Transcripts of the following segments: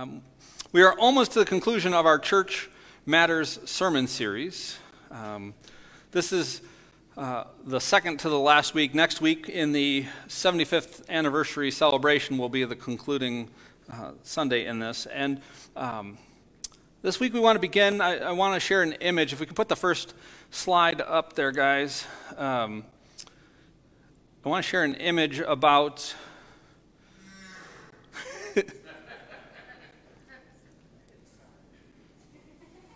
Um, we are almost to the conclusion of our Church Matters sermon series. Um, this is uh, the second to the last week. Next week, in the 75th anniversary celebration, will be the concluding uh, Sunday in this. And um, this week, we want to begin. I, I want to share an image. If we can put the first slide up there, guys. Um, I want to share an image about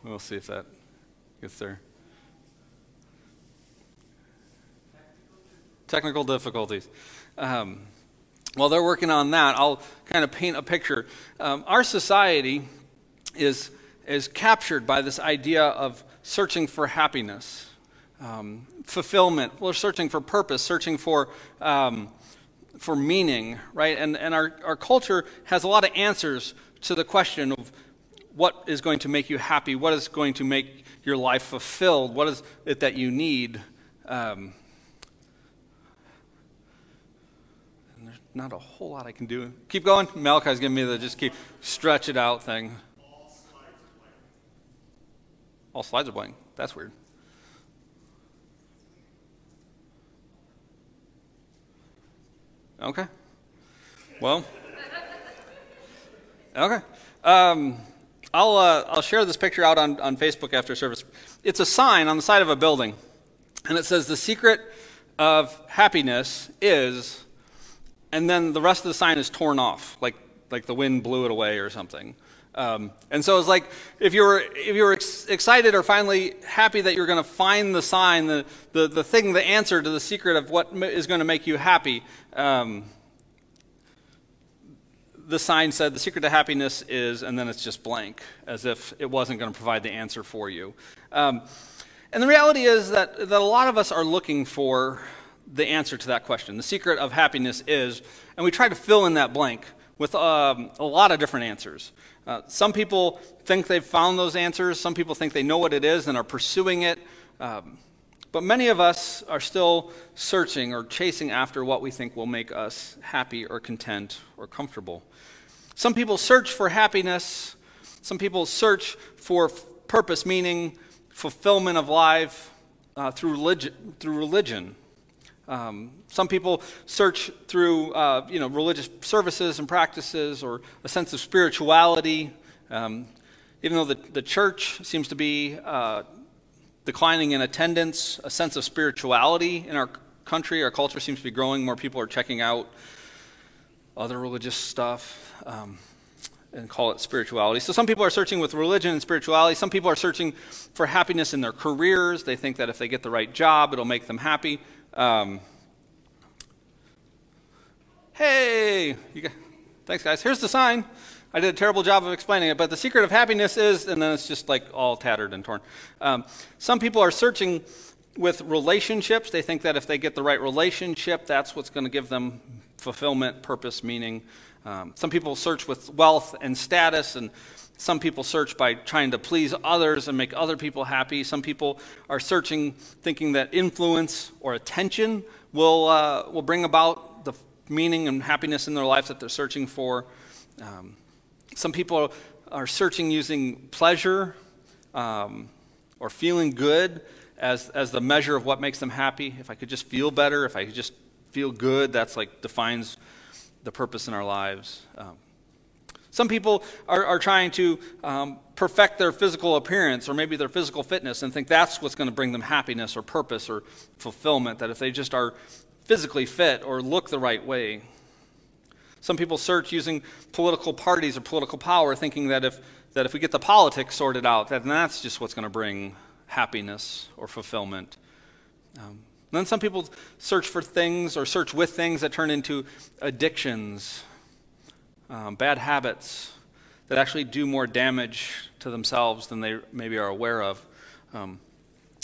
We'll see if that gets there. Technical difficulties. Um, while they're working on that, I'll kind of paint a picture. Um, our society is, is captured by this idea of searching for happiness, um, fulfillment. We're searching for purpose, searching for, um, for meaning, right? And, and our, our culture has a lot of answers to the question of what is going to make you happy, what is going to make your life fulfilled, what is it that you need. Um, and there's not a whole lot I can do. Keep going. Malachi's giving me the just keep stretch it out thing. All slides are blank. That's weird. Okay. Well. Okay. Um, I'll, uh, I'll share this picture out on, on Facebook after service. It's a sign on the side of a building, and it says, The secret of happiness is, and then the rest of the sign is torn off, like, like the wind blew it away or something. Um, and so it's like if you were if you were ex- excited or finally happy that you're going to find the sign, the, the the thing, the answer to the secret of what is going to make you happy. Um, the sign said the secret to happiness is, and then it's just blank, as if it wasn't going to provide the answer for you. Um, and the reality is that, that a lot of us are looking for the answer to that question. The secret of happiness is, and we try to fill in that blank with um, a lot of different answers. Uh, some people think they've found those answers, some people think they know what it is and are pursuing it. Um, but many of us are still searching or chasing after what we think will make us happy or content or comfortable. Some people search for happiness, some people search for purpose, meaning fulfillment of life uh, through, religion, through religion. Um, some people search through uh, you know, religious services and practices or a sense of spirituality. Um, even though the, the church seems to be uh, declining in attendance, a sense of spirituality in our country. Our culture seems to be growing. More people are checking out other religious stuff um, and call it spirituality. So some people are searching with religion and spirituality. Some people are searching for happiness in their careers. They think that if they get the right job, it'll make them happy. Um, hey, got, thanks, guys. Here's the sign. I did a terrible job of explaining it, but the secret of happiness is, and then it's just like all tattered and torn. Um, some people are searching with relationships. They think that if they get the right relationship, that's what's going to give them fulfillment, purpose, meaning. Um, some people search with wealth and status, and some people search by trying to please others and make other people happy. Some people are searching, thinking that influence or attention will, uh, will bring about the meaning and happiness in their life that they're searching for. Um, some people are searching using pleasure um, or feeling good as, as the measure of what makes them happy. If I could just feel better, if I could just feel good, that's like defines the purpose in our lives. Um, some people are, are trying to um, perfect their physical appearance or maybe their physical fitness and think that's what's going to bring them happiness or purpose or fulfillment, that if they just are physically fit or look the right way. Some people search using political parties or political power, thinking that if, that if we get the politics sorted out, that that's just what's going to bring happiness or fulfillment. Um, then some people search for things or search with things that turn into addictions, um, bad habits that actually do more damage to themselves than they maybe are aware of. Um,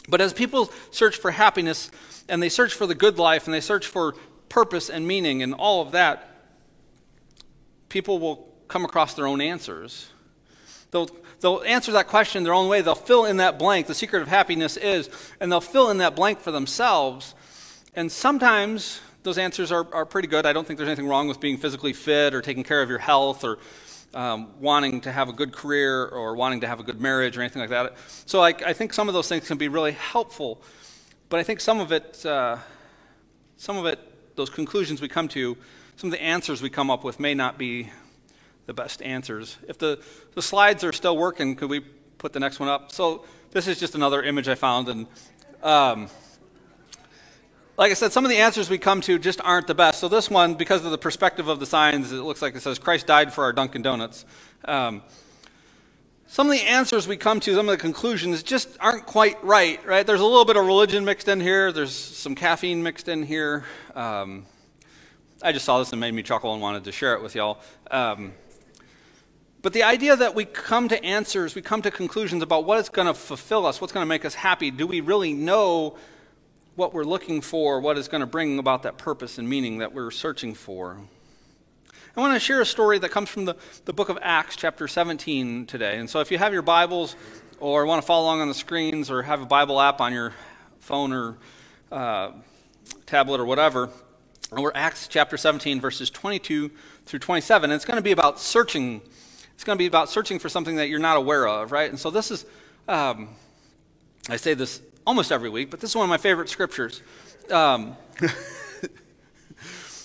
but as people search for happiness and they search for the good life and they search for purpose and meaning and all of that, people will come across their own answers. They'll, they'll answer that question their own way. They'll fill in that blank. The secret of happiness is, and they'll fill in that blank for themselves. And sometimes those answers are, are pretty good. I don't think there's anything wrong with being physically fit or taking care of your health or um, wanting to have a good career or wanting to have a good marriage or anything like that. So I, I think some of those things can be really helpful, but I think some of it, uh, some of it, those conclusions we come to, some of the answers we come up with may not be the best answers. If the, the slides are still working, could we put the next one up? So this is just another image I found, and um, like I said, some of the answers we come to just aren't the best. So this one, because of the perspective of the signs, it looks like it says Christ died for our Dunkin' Donuts. Um, some of the answers we come to, some of the conclusions just aren't quite right, right? There's a little bit of religion mixed in here. There's some caffeine mixed in here. Um, I just saw this and made me chuckle and wanted to share it with y'all. Um, but the idea that we come to answers, we come to conclusions about what is going to fulfill us, what's going to make us happy, do we really know what we're looking for, what is going to bring about that purpose and meaning that we're searching for. I want to share a story that comes from the, the book of Acts, chapter 17, today. And so if you have your Bibles or want to follow along on the screens or have a Bible app on your phone or uh, tablet or whatever, we're Acts chapter 17, verses 22 through 27. And it's going to be about searching. It's going to be about searching for something that you're not aware of, right? And so this is, um, I say this almost every week, but this is one of my favorite scriptures. Um,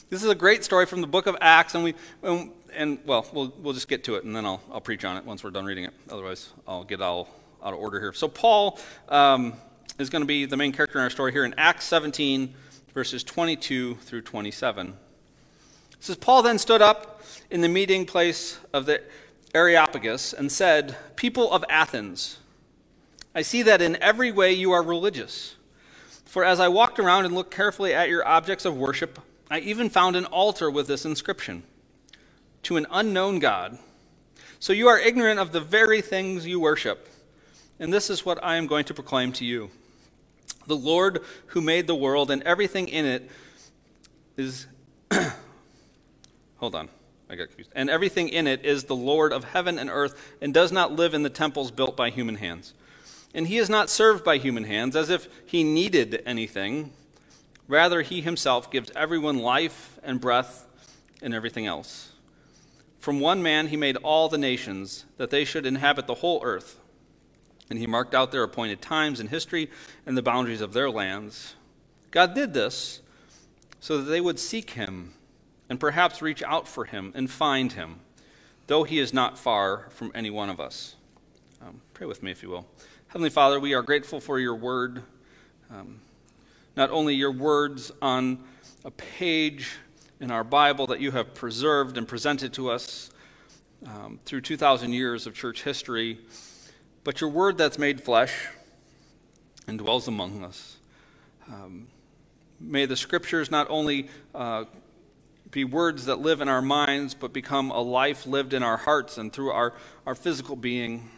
this is a great story from the book of Acts, and we and, and, well, we'll we'll just get to it, and then I'll I'll preach on it once we're done reading it. Otherwise, I'll get all out of order here. So Paul um, is going to be the main character in our story here in Acts 17, verses 22 through 27. It says Paul then stood up in the meeting place of the Areopagus and said, "People of Athens." I see that in every way you are religious. For as I walked around and looked carefully at your objects of worship, I even found an altar with this inscription To an unknown God. So you are ignorant of the very things you worship. And this is what I am going to proclaim to you The Lord who made the world and everything in it is. Hold on. I got confused. And everything in it is the Lord of heaven and earth and does not live in the temples built by human hands. And he is not served by human hands as if he needed anything. Rather, he himself gives everyone life and breath and everything else. From one man he made all the nations, that they should inhabit the whole earth. And he marked out their appointed times in history and the boundaries of their lands. God did this so that they would seek him and perhaps reach out for him and find him, though he is not far from any one of us. Um, pray with me, if you will. Heavenly Father, we are grateful for your word. Um, not only your words on a page in our Bible that you have preserved and presented to us um, through 2,000 years of church history, but your word that's made flesh and dwells among us. Um, may the scriptures not only uh, be words that live in our minds, but become a life lived in our hearts and through our, our physical being.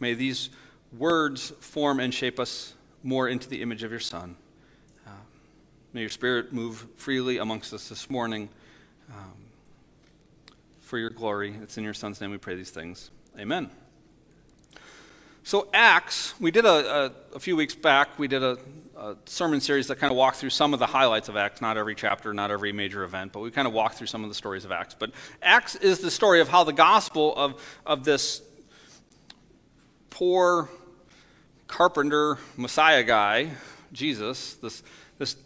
May these words form and shape us more into the image of your Son. Uh, may your Spirit move freely amongst us this morning um, for your glory. It's in your Son's name we pray these things. Amen. So, Acts, we did a, a, a few weeks back, we did a, sermon series that kind of walked through some of the highlights of Acts, not every chapter, not every major event, but we kind of walked through some of the stories of Acts. But Acts is the story of how the gospel of, of this poor carpenter Messiah guy, Jesus, this, this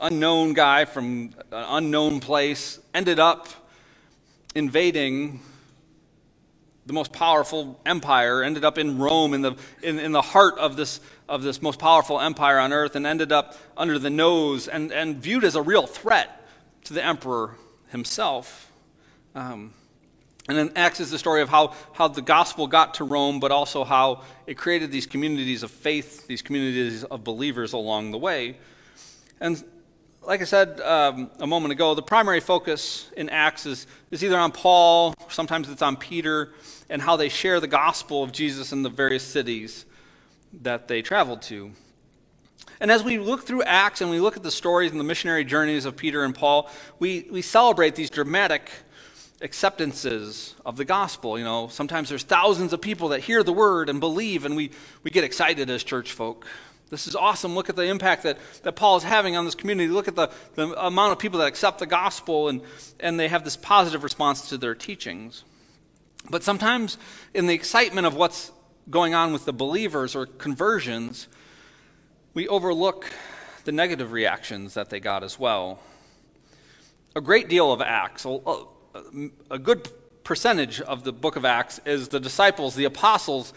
unknown guy from an unknown place, ended up invading the most powerful empire, ended up in Rome, in the, in, in the heart of this, of this most powerful empire on earth, and ended up under the nose and, and viewed as a real threat to the emperor himself. Um, and then Acts is the story of how, how the gospel got to Rome, but also how it created these communities of faith, these communities of believers along the way. And like I said um, a moment ago, the primary focus in Acts is, is either on Paul, sometimes it's on Peter, and how they share the gospel of Jesus in the various cities that they traveled to. And as we look through Acts and we look at the stories and the missionary journeys of Peter and Paul, we, we celebrate these dramatic acceptances of the gospel. You know, sometimes there's thousands of people that hear the word and believe, and we, we get excited as church folk. This is awesome. Look at the impact that, that Paul is having on this community. Look at the, the amount of people that accept the gospel, and, and they have this positive response to their teachings. But sometimes, in the excitement of what's going on with the believers or conversions, we overlook the negative reactions that they got as well. A great deal of Acts, a good percentage of the book of Acts, is the disciples, the apostles,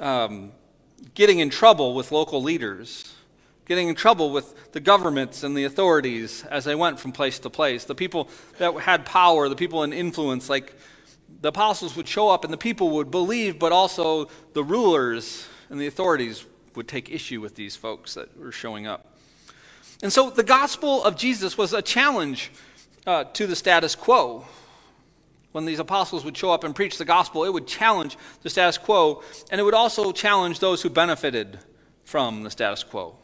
um, getting in trouble with local leaders, getting in trouble with the governments and the authorities as they went from place to place. The people that had power, the people in influence, like the apostles would show up and the people would believe, but also the rulers and the authorities would take issue with these folks that were showing up. And so the gospel of Jesus was a challenge uh, to the status quo. When these apostles would show up and preach the gospel, it would challenge the status quo, and it would also challenge those who benefited from the status quo.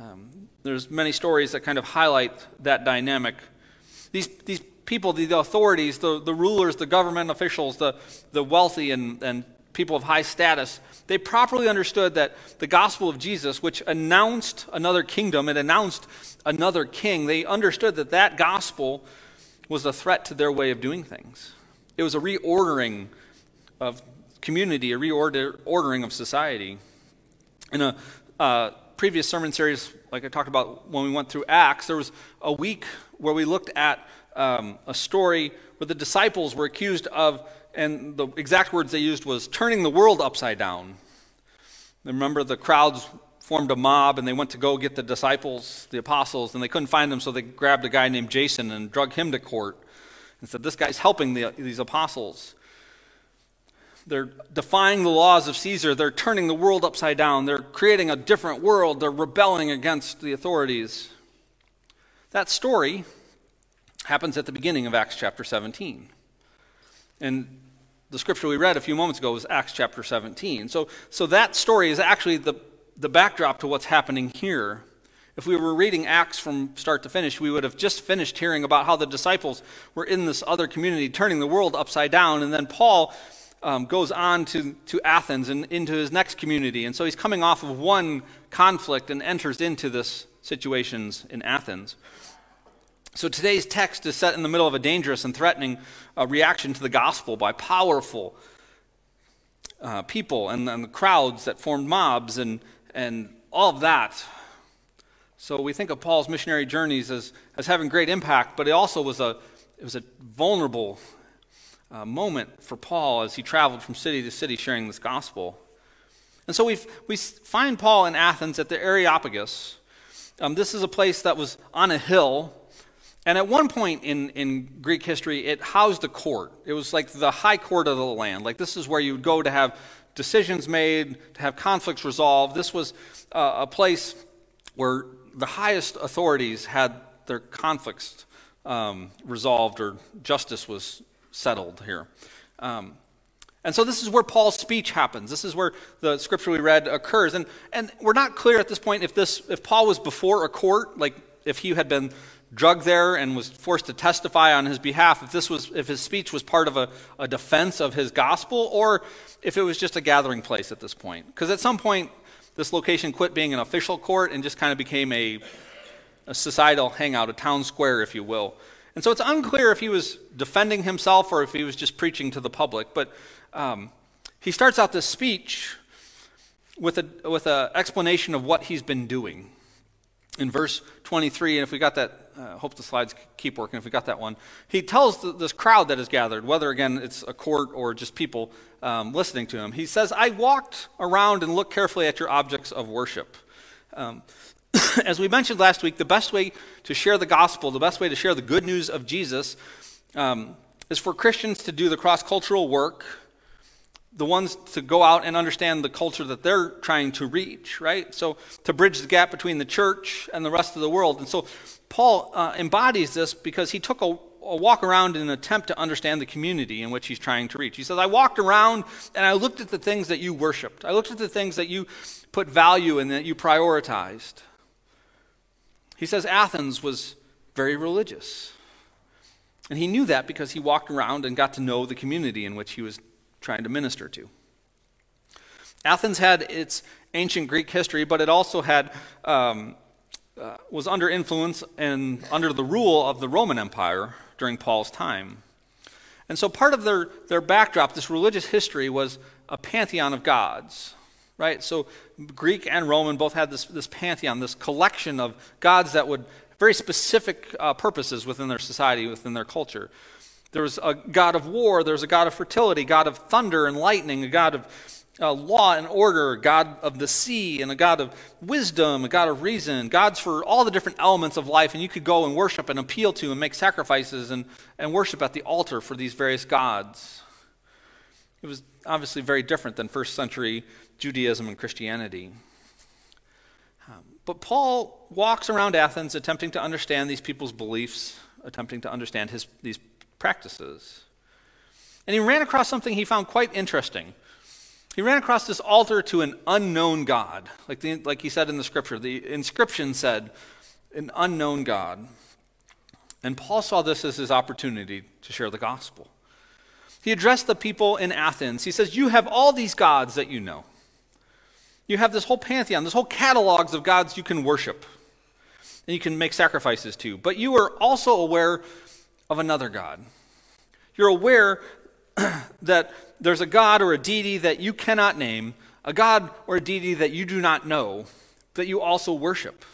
Um, there's many stories that kind of highlight that dynamic. These, these people, the, the authorities, the, the rulers, the government officials, the, the wealthy and, and people of high status, they properly understood that the gospel of Jesus, which announced another kingdom, it announced another king, they understood that that gospel was a threat to their way of doing things. It was a reordering of community, a reordering of society. In a uh, previous sermon series, like I talked about when we went through Acts, there was a week where we looked at um, a story where the disciples were accused of, and the exact words they used was turning the world upside down. Remember, the crowds formed a mob and they went to go get the disciples, the apostles, and they couldn't find them, so they grabbed a guy named Jason and drug him to court and said, This guy's helping the, these apostles. They're defying the laws of Caesar. They're turning the world upside down. They're creating a different world. They're rebelling against the authorities. That story happens at the beginning of Acts chapter 17. And the scripture we read a few moments ago was Acts chapter 17. So, so that story is actually the, the backdrop to what's happening here. If we were reading Acts from start to finish, we would have just finished hearing about how the disciples were in this other community, turning the world upside down. And then Paul um, goes on to, to Athens and into his next community. And so he's coming off of one conflict and enters into this situations in Athens. So today's text is set in the middle of a dangerous and threatening uh, reaction to the gospel by powerful uh, people and, and, the crowds that formed mobs and, and all of that. So we think of Paul's missionary journeys as, as having great impact, but it also was a, it was a vulnerable uh, moment for Paul as he traveled from city to city sharing this gospel. And so we we find Paul in Athens at the Areopagus. Um, this is a place that was on a hill and at one point in, in Greek history, it housed a court. It was like the high court of the land. Like this is where you would go to have decisions made, to have conflicts resolved. This was uh, a place where the highest authorities had their conflicts um, resolved or justice was settled here. Um, and so this is where Paul's speech happens. This is where the scripture we read occurs. And, and we're not clear at this point if, this, if Paul was before a court, like if he had been drugged there and was forced to testify on his behalf, if, this was, if his speech was part of a, a defense of his gospel, or if it was just a gathering place at this point. Because at some point, this location quit being an official court and just kind of became a, a societal hangout, a town square, if you will. And so it's unclear if he was defending himself or if he was just preaching to the public. But um, he starts out this speech with an with a explanation of what he's been doing in verse 23, and if we got that, I uh, hope the slides keep working. If we got that one, he tells the, this crowd that is gathered, whether again it's a court or just people um, listening to him, he says, I walked around and looked carefully at your objects of worship. Um, as we mentioned last week, the best way to share the gospel, the best way to share the good news of Jesus, um, is for Christians to do the cross cultural work the ones to go out and understand the culture that they're trying to reach, right? So to bridge the gap between the church and the rest of the world. And so Paul uh, embodies this because he took a, a, walk around in an attempt to understand the community in which he's trying to reach. He says, I walked around and I looked at the things that you worshiped. I looked at the things that you put value in, that you prioritized. He says Athens was very religious. And he knew that because he walked around and got to know the community in which he was trying to minister to. Athens had its ancient Greek history, but it also had um, uh, was under influence and under the rule of the Roman Empire during Paul's time. And so part of their, their backdrop, this religious history, was a pantheon of gods, right? So Greek and Roman both had this, this pantheon, this collection of gods that would very specific uh, purposes within their society, within their culture. There was a god of war, there was a god of fertility, god of thunder and lightning, a god of uh, law and order, a God of the sea, and a God of wisdom, a God of reason, gods for all the different elements of life. And you could go and worship and appeal to and make sacrifices and, and worship at the altar for these various gods. It was obviously very different than first century Judaism and Christianity. Um, but Paul walks around Athens attempting to understand these people's beliefs, attempting to understand his, these practices. And he ran across something he found quite interesting. He ran across this altar to an unknown God. Like, the, like he said in the scripture, the inscription said, an unknown God. And Paul saw this as his opportunity to share the gospel. He addressed the people in Athens. He says, You have all these gods that you know. You have this whole pantheon, this whole catalogs of gods you can worship and you can make sacrifices to. But you are also aware of another God. You're aware that there's a God or a deity that you cannot name, a God or a deity that you do not know, that you also worship.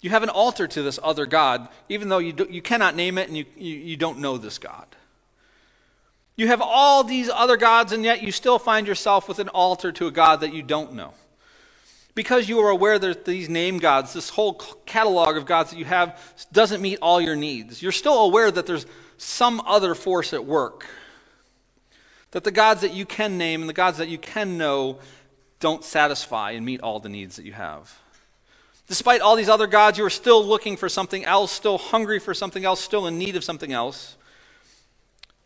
You have an altar to this other God, even though you, do, you cannot name it and you, you, you don't know this God. You have all these other gods, and yet you still find yourself with an altar to a God that you don't know. Because you are aware that these name gods, this whole catalog of gods that you have, doesn't meet all your needs. You're still aware that there's some other force at work that the gods that you can name and the gods that you can know don't satisfy and meet all the needs that you have. Despite all these other gods, you are still looking for something else, still hungry for something else, still in need of something else.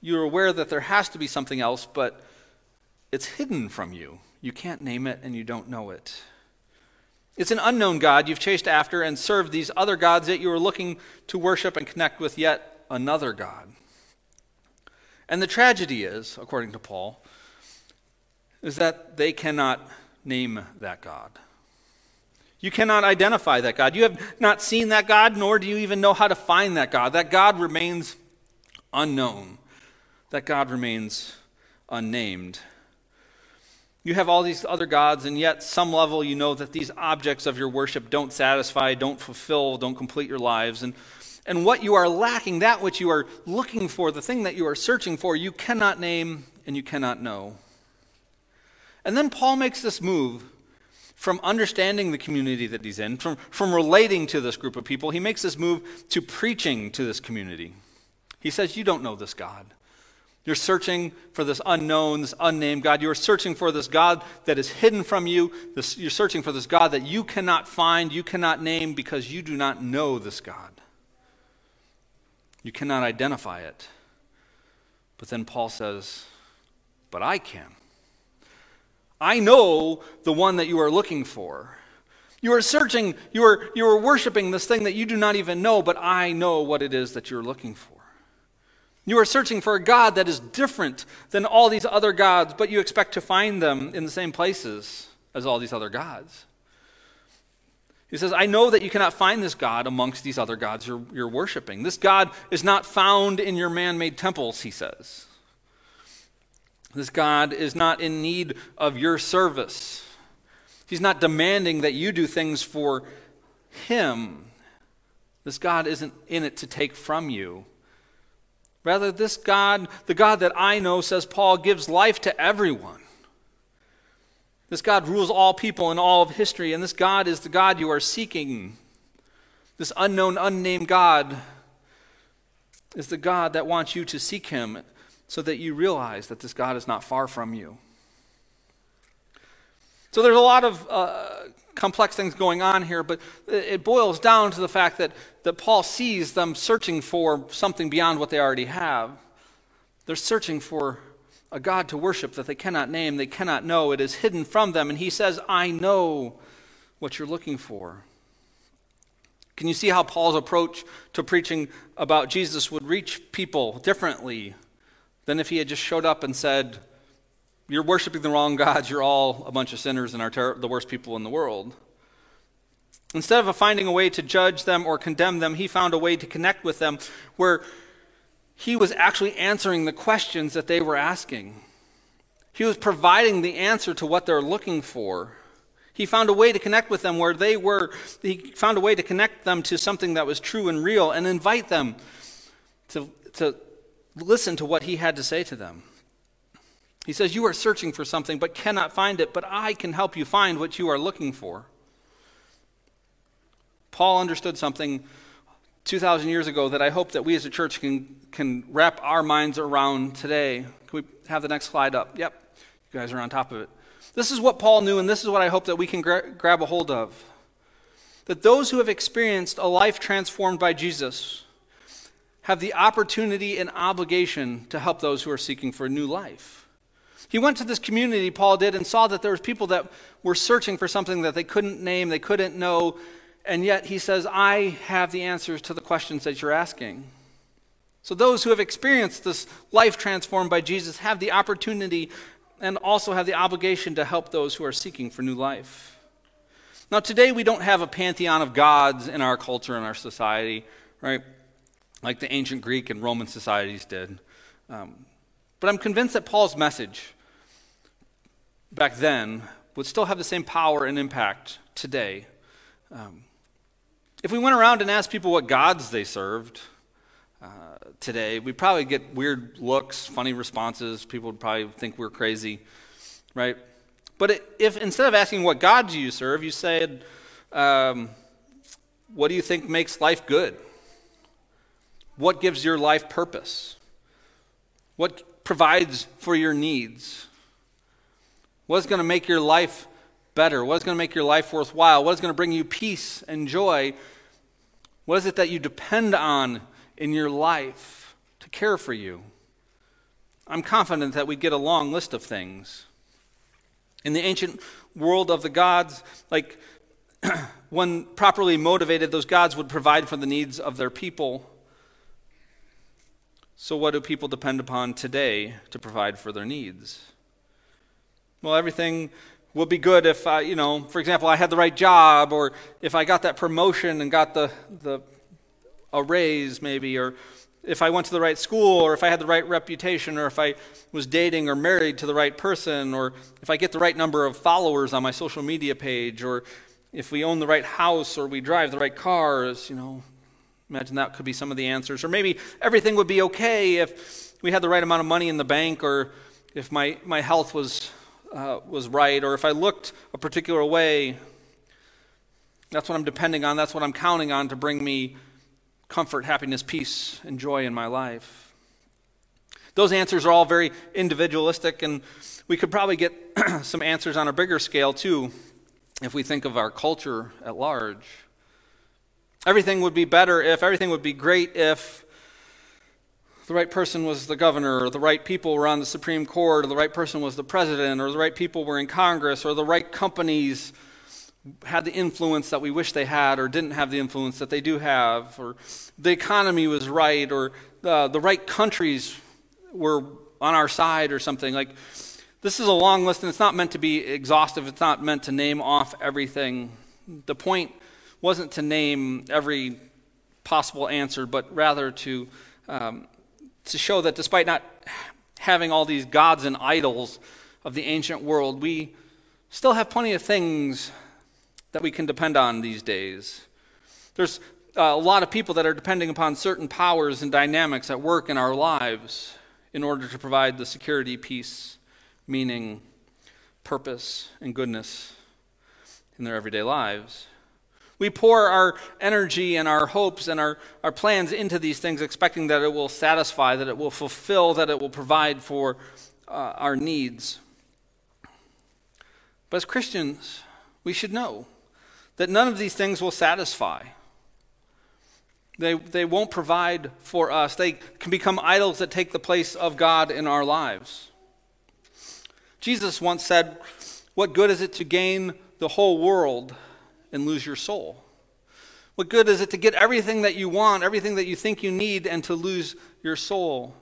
You're aware that there has to be something else, but it's hidden from you. You can't name it and you don't know it. It's an unknown God you've chased after and served these other gods, that you are looking to worship and connect with yet another God. And the tragedy is, according to Paul, is that they cannot name that God. You cannot identify that God. You have not seen that God, nor do you even know how to find that God. That God remains unknown. That God remains unnamed. You have all these other gods, and yet, some level, you know that these objects of your worship don't satisfy, don't fulfill, don't complete your lives. And and what you are lacking, that which you are looking for, the thing that you are searching for, you cannot name and you cannot know. And then Paul makes this move from understanding the community that he's in, from, from relating to this group of people, he makes this move to preaching to this community. He says, You don't know this God. You're searching for this unknown, this unnamed God. You're searching for this God that is hidden from you. This, you're searching for this God that you cannot find, you cannot name because you do not know this God. You cannot identify it. But then Paul says, But I can. I know the one that you are looking for. You are searching, you are, you are worshiping this thing that you do not even know, but I know what it is that you're looking for. You are searching for a God that is different than all these other gods, but you expect to find them in the same places as all these other gods. He says, I know that you cannot find this God amongst these other gods you're, you're worshiping. This God is not found in your man made temples, he says. This God is not in need of your service. He's not demanding that you do things for him. This God isn't in it to take from you. Rather, this God, the God that I know, says Paul, gives life to everyone. This God rules all people in all of history, and this God is the God you are seeking. This unknown, unnamed God is the God that wants you to seek him so that you realize that this God is not far from you. So there's a lot of uh, complex things going on here, but it boils down to the fact that, that Paul sees them searching for something beyond what they already have. They're searching for a God to worship that they cannot name, they cannot know. It is hidden from them. And he says, I know what you're looking for. Can you see how Paul's approach to preaching about Jesus would reach people differently than if he had just showed up and said, You're worshiping the wrong gods, you're all a bunch of sinners and are ter- the worst people in the world? Instead of finding a way to judge them or condemn them, he found a way to connect with them where he was actually answering the questions that they were asking. He was providing the answer to what they're looking for. He found a way to connect with them where they were. He found a way to connect them to something that was true and real and invite them to, to listen to what he had to say to them. He says, You are searching for something but cannot find it, but I can help you find what you are looking for. Paul understood something 2,000 years ago that I hope that we as a church can, can wrap our minds around today. Can we have the next slide up? Yep, you guys are on top of it. This is what Paul knew, and this is what I hope that we can gra- grab a hold of. That those who have experienced a life transformed by Jesus have the opportunity and obligation to help those who are seeking for a new life. He went to this community, Paul did, and saw that there was people that were searching for something that they couldn't name, they couldn't know, and yet he says, I have the answers to the questions that you're asking. So those who have experienced this life transformed by Jesus have the opportunity and also have the obligation to help those who are seeking for new life. Now, today we don't have a pantheon of gods in our culture and our society, right? Like the ancient Greek and Roman societies did. Um, but I'm convinced that Paul's message back then would still have the same power and impact today. Um, if we went around and asked people what gods they served uh, today, we'd probably get weird looks, funny responses. People would probably think we're crazy, right? But it, if instead of asking what God do you serve, you said, um, "What do you think makes life good? What gives your life purpose? What provides for your needs? What's going to make your life better? What is going to make your life worthwhile? What is going to bring you peace and joy? What is it that you depend on in your life to care for you? I'm confident that we get a long list of things. In the ancient world of the gods, like when properly motivated, those gods would provide for the needs of their people. So, what do people depend upon today to provide for their needs? Well, everything would be good if I, you know, for example, I had the right job, or if I got that promotion and got the, the a raise, maybe, or if I went to the right school, or if I had the right reputation, or if I was dating or married to the right person, or if I get the right number of followers on my social media page, or if we own the right house, or we drive the right cars, you know, imagine that could be some of the answers. Or maybe everything would be okay if we had the right amount of money in the bank, or if my, my health was uh, was right, or if I looked a particular way, that's what I'm depending on. That's what I'm counting on to bring me comfort, happiness, peace, and joy in my life. Those answers are all very individualistic, and we could probably get some answers on a bigger scale too if we think of our culture at large. Everything would be better if, everything would be great if the right person was the governor, or the right people were on the Supreme Court, or the right person was the president, or the right people were in Congress, or the right companies had the influence that we wish they had, or didn't have the influence that they do have, or the economy was right, or the, the right countries were on our side, or something. Like, this is a long list, and it's not meant to be exhaustive. It's not meant to name off everything. The point wasn't to name every possible answer, but rather to um, to show that despite not having all these gods and idols of the ancient world, we still have plenty of things that we can depend on these days. There's uh, a lot of people that are depending upon certain powers and dynamics at work in our lives in order to provide the security, peace, meaning, purpose, and goodness in their everyday lives. We pour our energy and our hopes and our, our plans into these things, expecting that it will satisfy, that it will fulfill, that it will provide for uh, our needs. But as Christians, we should know that none of these things will satisfy. They, they won't provide for us. They can become idols that take the place of God in our lives. Jesus once said, What good is it to gain the whole world and lose your soul? What good is it to get everything that you want, everything that you think you need, and to lose your soul?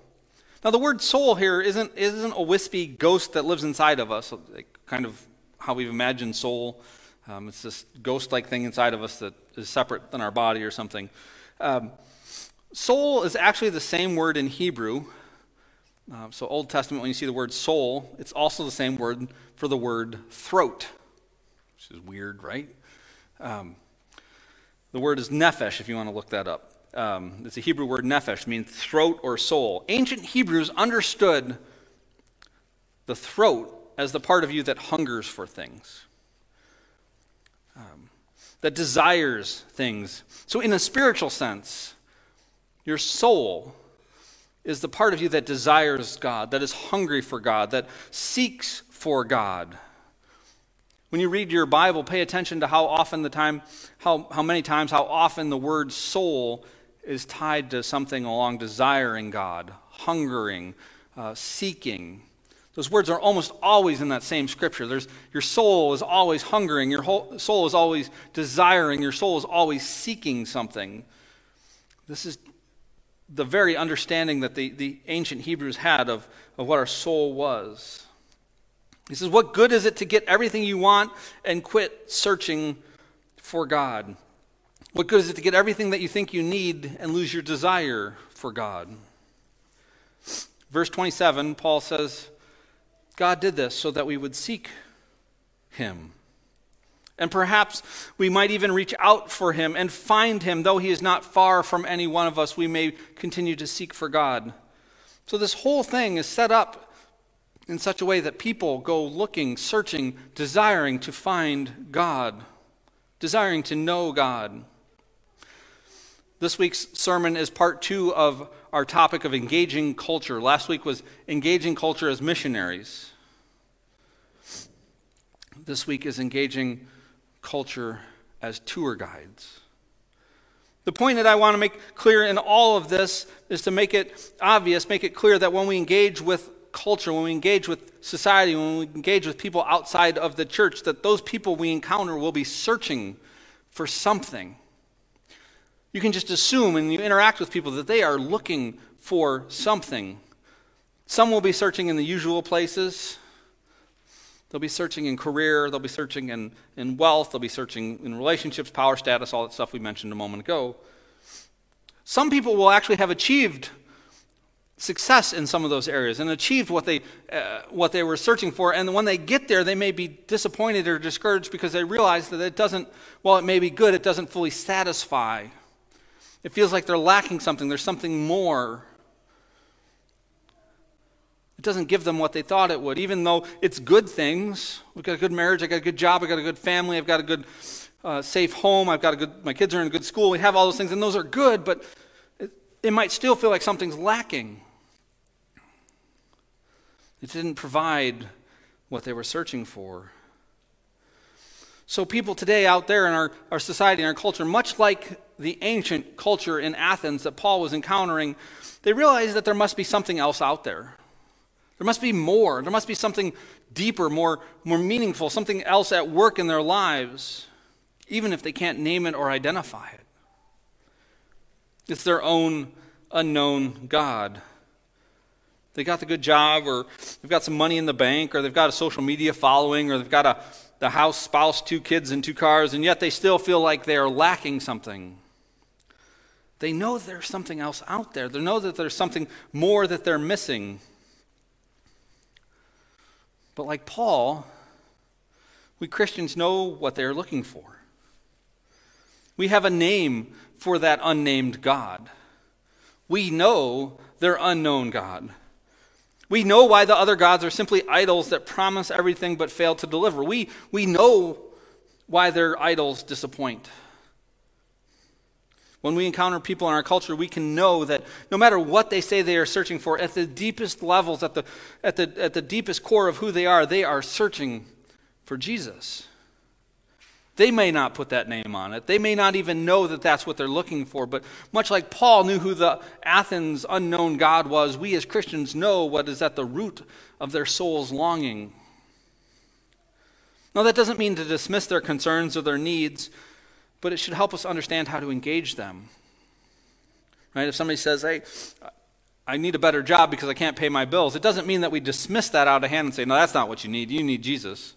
Now, the word soul here isn't, isn't a wispy ghost that lives inside of us, like kind of how we've imagined soul. Um, it's this ghost like thing inside of us that is separate than our body or something. Um, soul is actually the same word in Hebrew. Uh, so, Old Testament, when you see the word soul, it's also the same word for the word throat, which is weird, right? Um, the word is nephesh, if you want to look that up. Um, it's a Hebrew word nephesh, means throat or soul. Ancient Hebrews understood the throat as the part of you that hungers for things, um, that desires things. So, in a spiritual sense, your soul is the part of you that desires God, that is hungry for God, that seeks for God. When you read your Bible, pay attention to how often the time, how, how many times, how often the word soul is tied to something along desiring God, hungering, uh, seeking. Those words are almost always in that same scripture. There's, your soul is always hungering, your whole, soul is always desiring, your soul is always seeking something. This is the very understanding that the, the ancient Hebrews had of, of what our soul was. He says, What good is it to get everything you want and quit searching for God? What good is it to get everything that you think you need and lose your desire for God? Verse 27, Paul says, God did this so that we would seek him. And perhaps we might even reach out for him and find him. Though he is not far from any one of us, we may continue to seek for God. So, this whole thing is set up in such a way that people go looking, searching, desiring to find God, desiring to know God. This week's sermon is part two of our topic of engaging culture. Last week was engaging culture as missionaries. This week is engaging culture as tour guides. The point that I want to make clear in all of this is to make it obvious, make it clear that when we engage with culture, when we engage with society, when we engage with people outside of the church, that those people we encounter will be searching for something. You can just assume when you interact with people that they are looking for something. Some will be searching in the usual places. They'll be searching in career, they'll be searching in, in wealth, they'll be searching in relationships, power status, all that stuff we mentioned a moment ago. Some people will actually have achieved success in some of those areas and achieved what they, uh, what they were searching for. And when they get there, they may be disappointed or discouraged because they realize that it doesn't, while it may be good, it doesn't fully satisfy. It feels like they're lacking something, there's something more. It doesn't give them what they thought it would, even though it's good things. We've got a good marriage, I've got a good job, I've got a good family, I've got a good, uh, safe home, I've got a good, my kids are in a good school. We have all those things, and those are good, but it, it might still feel like something's lacking. It didn't provide what they were searching for. So, people today out there in our, our society and our culture, much like the ancient culture in Athens that Paul was encountering, they realize that there must be something else out there. There must be more. There must be something deeper, more, more meaningful, something else at work in their lives, even if they can't name it or identify it. It's their own unknown God. They got the good job, or they've got some money in the bank, or they've got a social media following, or they've got a the house, spouse, two kids, and two cars, and yet they still feel like they are lacking something. They know there's something else out there. They know that there's something more that they're missing. But like Paul, we Christians know what they're looking for. We have a name for that unnamed God. We know their unknown God. We know why the other gods are simply idols that promise everything but fail to deliver. We, we know why their idols disappoint. When we encounter people in our culture, we can know that no matter what they say they are searching for, at the deepest levels, at the, at the, at the deepest core of who they are, they are searching for Jesus. They may not put that name on it. They may not even know that that's what they're looking for. But much like Paul knew who the Athens unknown God was, we as Christians know what is at the root of their soul's longing. Now, that doesn't mean to dismiss their concerns or their needs but it should help us understand how to engage them. Right? If somebody says, hey, I need a better job because I can't pay my bills, it doesn't mean that we dismiss that out of hand and say, no, that's not what you need. You need Jesus.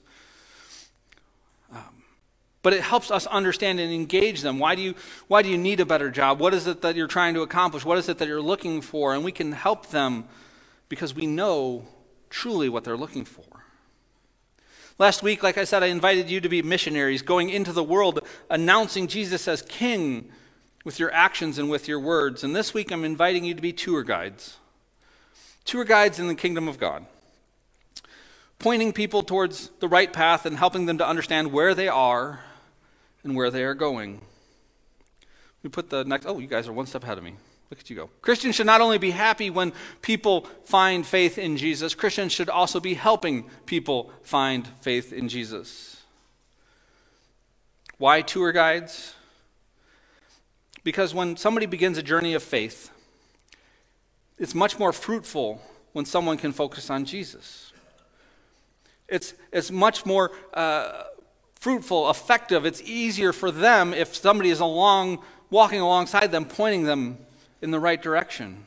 But it helps us understand and engage them. Why do you, why do you need a better job? What is it that you're trying to accomplish? What is it that you're looking for? And we can help them because we know truly what they're looking for. Last week, like I said, I invited you to be missionaries, going into the world, announcing Jesus as King with your actions and with your words. And this week, I'm inviting you to be tour guides. Tour guides in the kingdom of God pointing people towards the right path and helping them to understand where they are and where they are going. We put the next, oh, you guys are one step ahead of me. Look at you go. Christians should not only be happy when people find faith in Jesus, Christians should also be helping people find faith in Jesus. Why tour guides? Because when somebody begins a journey of faith, it's much more fruitful when someone can focus on Jesus. It's, it's much more uh, fruitful, effective. It's easier for them if somebody is along, walking alongside them, pointing them in the right direction.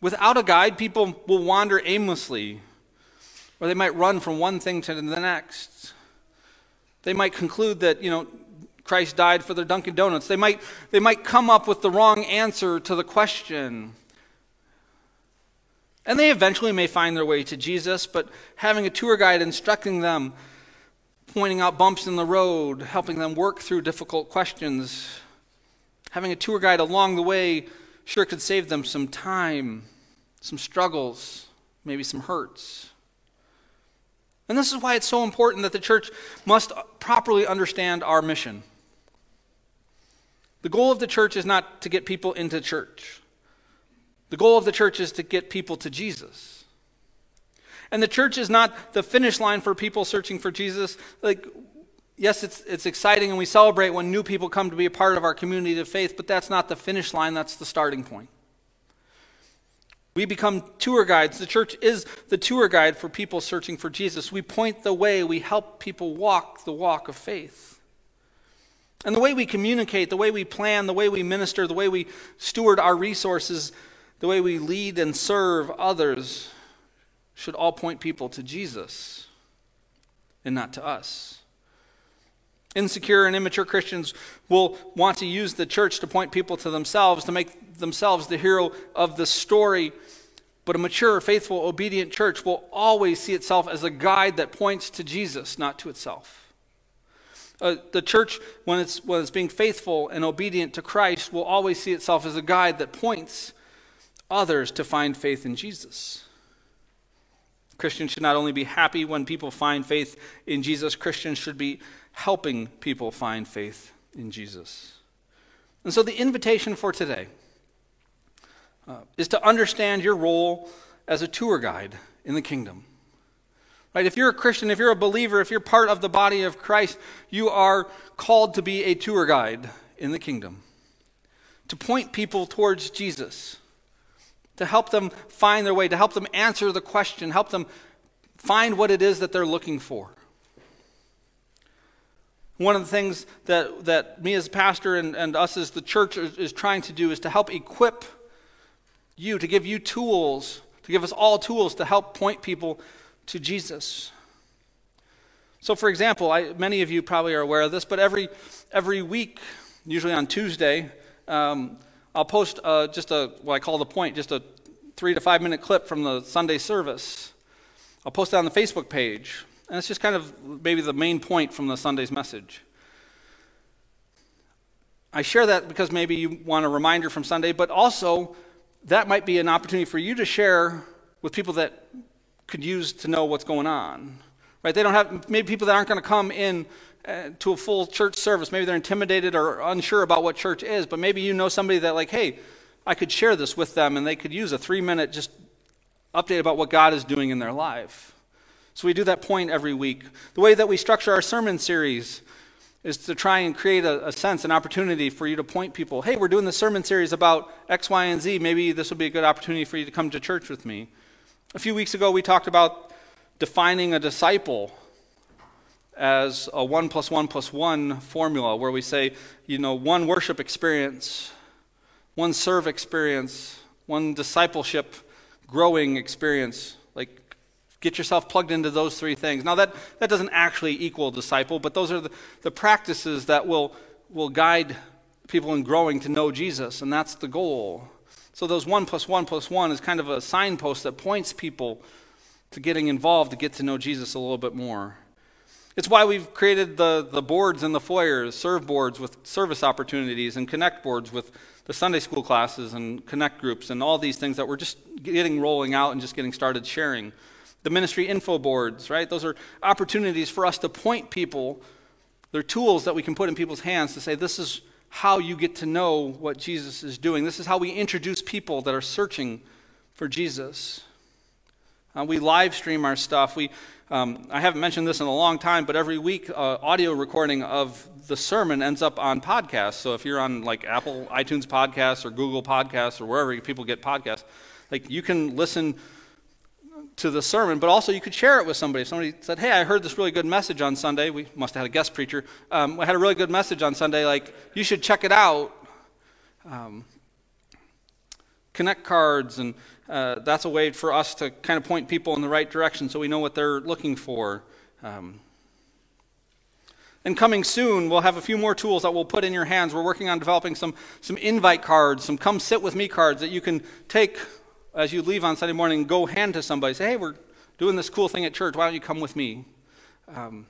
Without a guide, people will wander aimlessly, or they might run from one thing to the next. They might conclude that, you know, Christ died for their Dunkin' Donuts. They might, they might come up with the wrong answer to the question. And they eventually may find their way to Jesus, but having a tour guide instructing them, pointing out bumps in the road, helping them work through difficult questions, having a tour guide along the way sure could save them some time, some struggles, maybe some hurts. And this is why it's so important that the church must properly understand our mission. The goal of the church is not to get people into church. The goal of the church is to get people to Jesus. And the church is not the finish line for people searching for Jesus. Like, yes, it's, it's exciting and we celebrate when new people come to be a part of our community of faith, but that's not the finish line, that's the starting point. We become tour guides. The church is the tour guide for people searching for Jesus. We point the way, we help people walk the walk of faith. And the way we communicate, the way we plan, the way we minister, the way we steward our resources the way we lead and serve others should all point people to Jesus and not to us. Insecure and immature Christians will want to use the church to point people to themselves, to make themselves the hero of the story. But a mature, faithful, obedient church will always see itself as a guide that points to Jesus, not to itself. Uh, the church, when it's, when it's being faithful and obedient to Christ, will always see itself as a guide that points others to find faith in Jesus. Christians should not only be happy when people find faith in Jesus, Christians should be helping people find faith in Jesus. And so the invitation for today uh, is to understand your role as a tour guide in the kingdom. Right? If you're a Christian, if you're a believer, if you're part of the body of Christ, you are called to be a tour guide in the kingdom, to point people towards Jesus to help them find their way, to help them answer the question, help them find what it is that they're looking for. One of the things that, that me as a pastor and, and us as the church is, is trying to do is to help equip you, to give you tools, to give us all tools to help point people to Jesus. So, for example, I, many of you probably are aware of this, but every, every week, usually on Tuesday, um, I'll post uh, just a, what I call the point, just a three to five minute clip from the Sunday service. I'll post it on the Facebook page. And it's just kind of maybe the main point from the Sunday's message. I share that because maybe you want a reminder from Sunday, but also that might be an opportunity for you to share with people that could use to know what's going on. Right? They don't have, maybe people that aren't going to come in uh, to a full church service. Maybe they're intimidated or unsure about what church is, but maybe you know somebody that, like, hey, I could share this with them and they could use a three minute just update about what God is doing in their life. So we do that point every week. The way that we structure our sermon series is to try and create a, a, sense, an opportunity for you to point people, hey, we're doing the sermon series about X, Y, and Z. Maybe this will be a good opportunity for you to come to church with me. A few weeks ago, we talked about defining a disciple as a one plus one plus one formula where we say, you know, one worship experience, one serve experience, one discipleship growing experience, like Get yourself plugged into those three things. Now, that, that doesn't actually equal disciple, but those are the, the practices that will, will guide people in growing to know Jesus, and that's the goal. So, those one plus one plus one is kind of a signpost that points people to getting involved to get to know Jesus a little bit more. It's why we've created the, the boards in the foyers, serve boards with service opportunities, and connect boards with the Sunday school classes and connect groups, and all these things that we're just getting rolling out and just getting started sharing the ministry info boards, right? Those are opportunities for us to point people. They're tools that we can put in people's hands to say, this is how you get to know what Jesus is doing. This is how we introduce people that are searching for Jesus. Uh, we live stream our stuff. We, um, I haven't mentioned this in a long time, but every week, uh, audio recording of the sermon ends up on podcasts. So if you're on like Apple iTunes podcasts or Google podcasts or wherever people get podcasts, like you can listen to the sermon, but also you could share it with somebody. If somebody said, Hey, I heard this really good message on Sunday. We must have had a guest preacher. Um, had a really good message on Sunday. Like, you should check it out. Um, connect cards, and uh, that's a way for us to kind of point people in the right direction so we know what they're looking for. Um, and coming soon, we'll have a few more tools that we'll put in your hands. We're working on developing some, some invite cards, some come sit with me cards that you can take as you leave on Sunday morning, and go hand to somebody. Say, hey, we're doing this cool thing at church. Why don't you come with me? Um,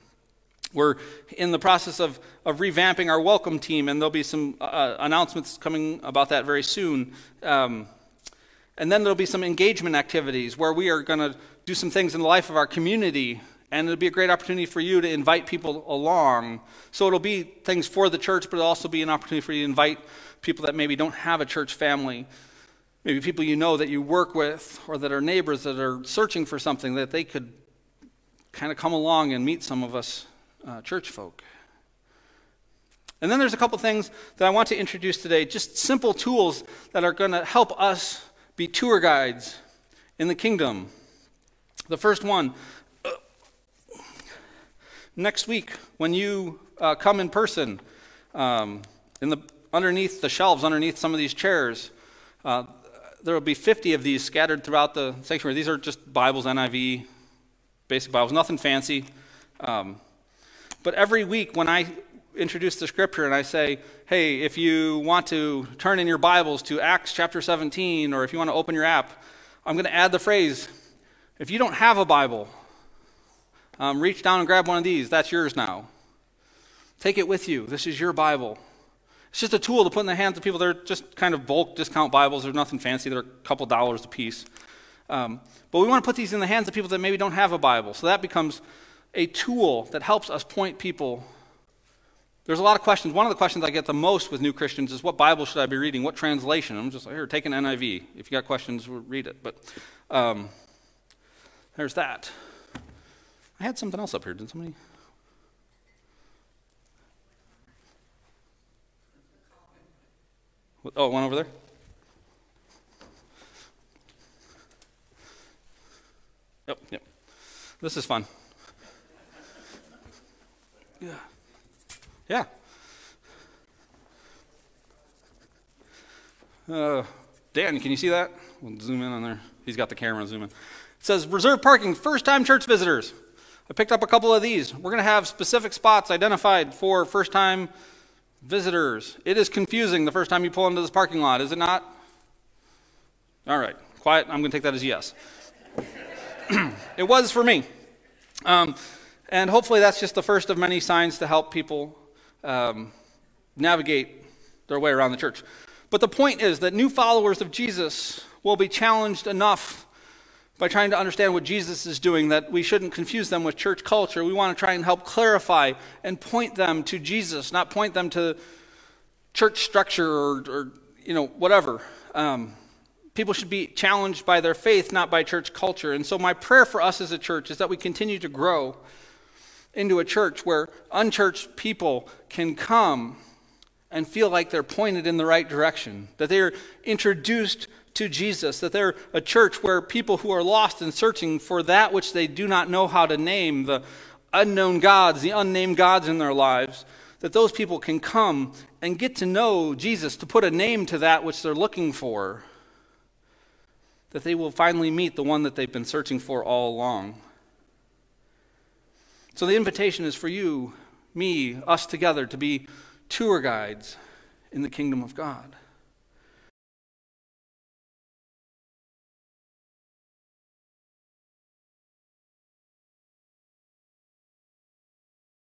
we're in the process of, of revamping our welcome team, and there'll be some uh, uh announcements coming about that very soon. Um, and then there'll be some engagement activities where we are going to do some things in the life of our community, and it'll be a great opportunity for you to invite people along. So it'll be things for the church, but it'll also be an opportunity for you to invite people that maybe don't have a church family maybe people you know that you work with or that are neighbors that are searching for something that they could kind of come along and meet some of us uh, church folk. And then there's a couple things that I want to introduce today, just simple tools that are going to help us be tour guides in the kingdom. The first one next week, when you uh, come in person, um, in the, underneath the shelves, underneath some of these chairs, uh, there will be 50 of these scattered throughout the sanctuary. These are just Bibles, NIV, basic Bibles, nothing fancy. Um, but every week when I introduce the scripture and I say, hey, if you want to turn in your Bibles to Acts chapter 17, or if you want to open your app, I'm going to add the phrase, if you don't have a Bible, um, reach down and grab one of these. That's yours now. Take it with you. This is your Bible. It's just a tool to put in the hands of people. They're just kind of bulk discount Bibles. They're nothing fancy. They're a couple dollars a piece. Um, but we want to put these in the hands of people that maybe don't have a Bible. So that becomes a tool that helps us point people. There's a lot of questions. One of the questions I get the most with new Christians is what Bible should I be reading? What translation? I'm just like, here, take an NIV. If you got questions, read it. But um, there's that. I had something else up here. Did somebody? Oh, one over there? Yep, yep. This is fun. Yeah. Yeah. Uh, Dan, can you see that? We'll zoom in on there. He's got the camera zoom in. It says reserve parking, first time church visitors. I picked up a couple of these. We're going to have specific spots identified for first time visitors. It is confusing the first time you pull into this parking lot, is it not? All right, quiet. I'm going to take that as yes. it was for me. Um, and hopefully, that's just the first of many signs to help people um, navigate their way around the church. But the point is that new followers of Jesus will be challenged enough by trying to understand what Jesus is doing, that we shouldn't confuse them with church culture. We want to try and help clarify and point them to Jesus, not point them to church structure or, or you know, whatever. Um, people should be challenged by their faith, not by church culture. And so, my prayer for us as a church is that we continue to grow into a church where unchurched people can come and feel like they're pointed in the right direction, that they're introduced to Jesus, that they're a church where people who are lost and searching for that which they do not know how to name, the unknown gods, the unnamed gods in their lives, that those people can come and get to know Jesus, to put a name to that which they're looking for, that they will finally meet the one that they've been searching for all along. So the invitation is for you, me, us together to be tour guides in the kingdom of God.